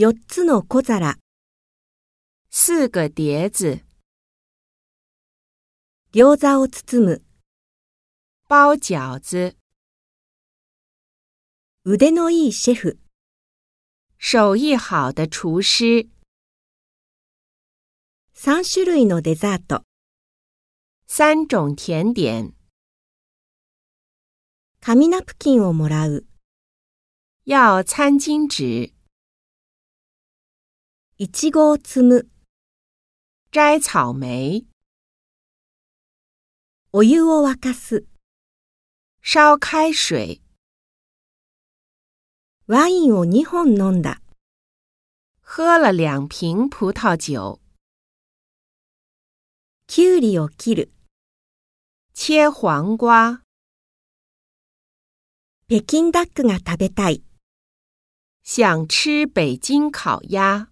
4つの小皿、四个碟子，餃子を包む、包饺子，腕のいいシェフ、手艺好的厨师，3種類のデザート、三种甜点，紙ナプキンをもらう、要餐巾纸，いちごを摘む、摘草莓，お湯を沸かす、烧开水，ワインを2本飲んだ、喝了两瓶葡萄酒，きゅうりを切る、切黄瓜，北京ダックが食べたい。想吃北京烤鸭。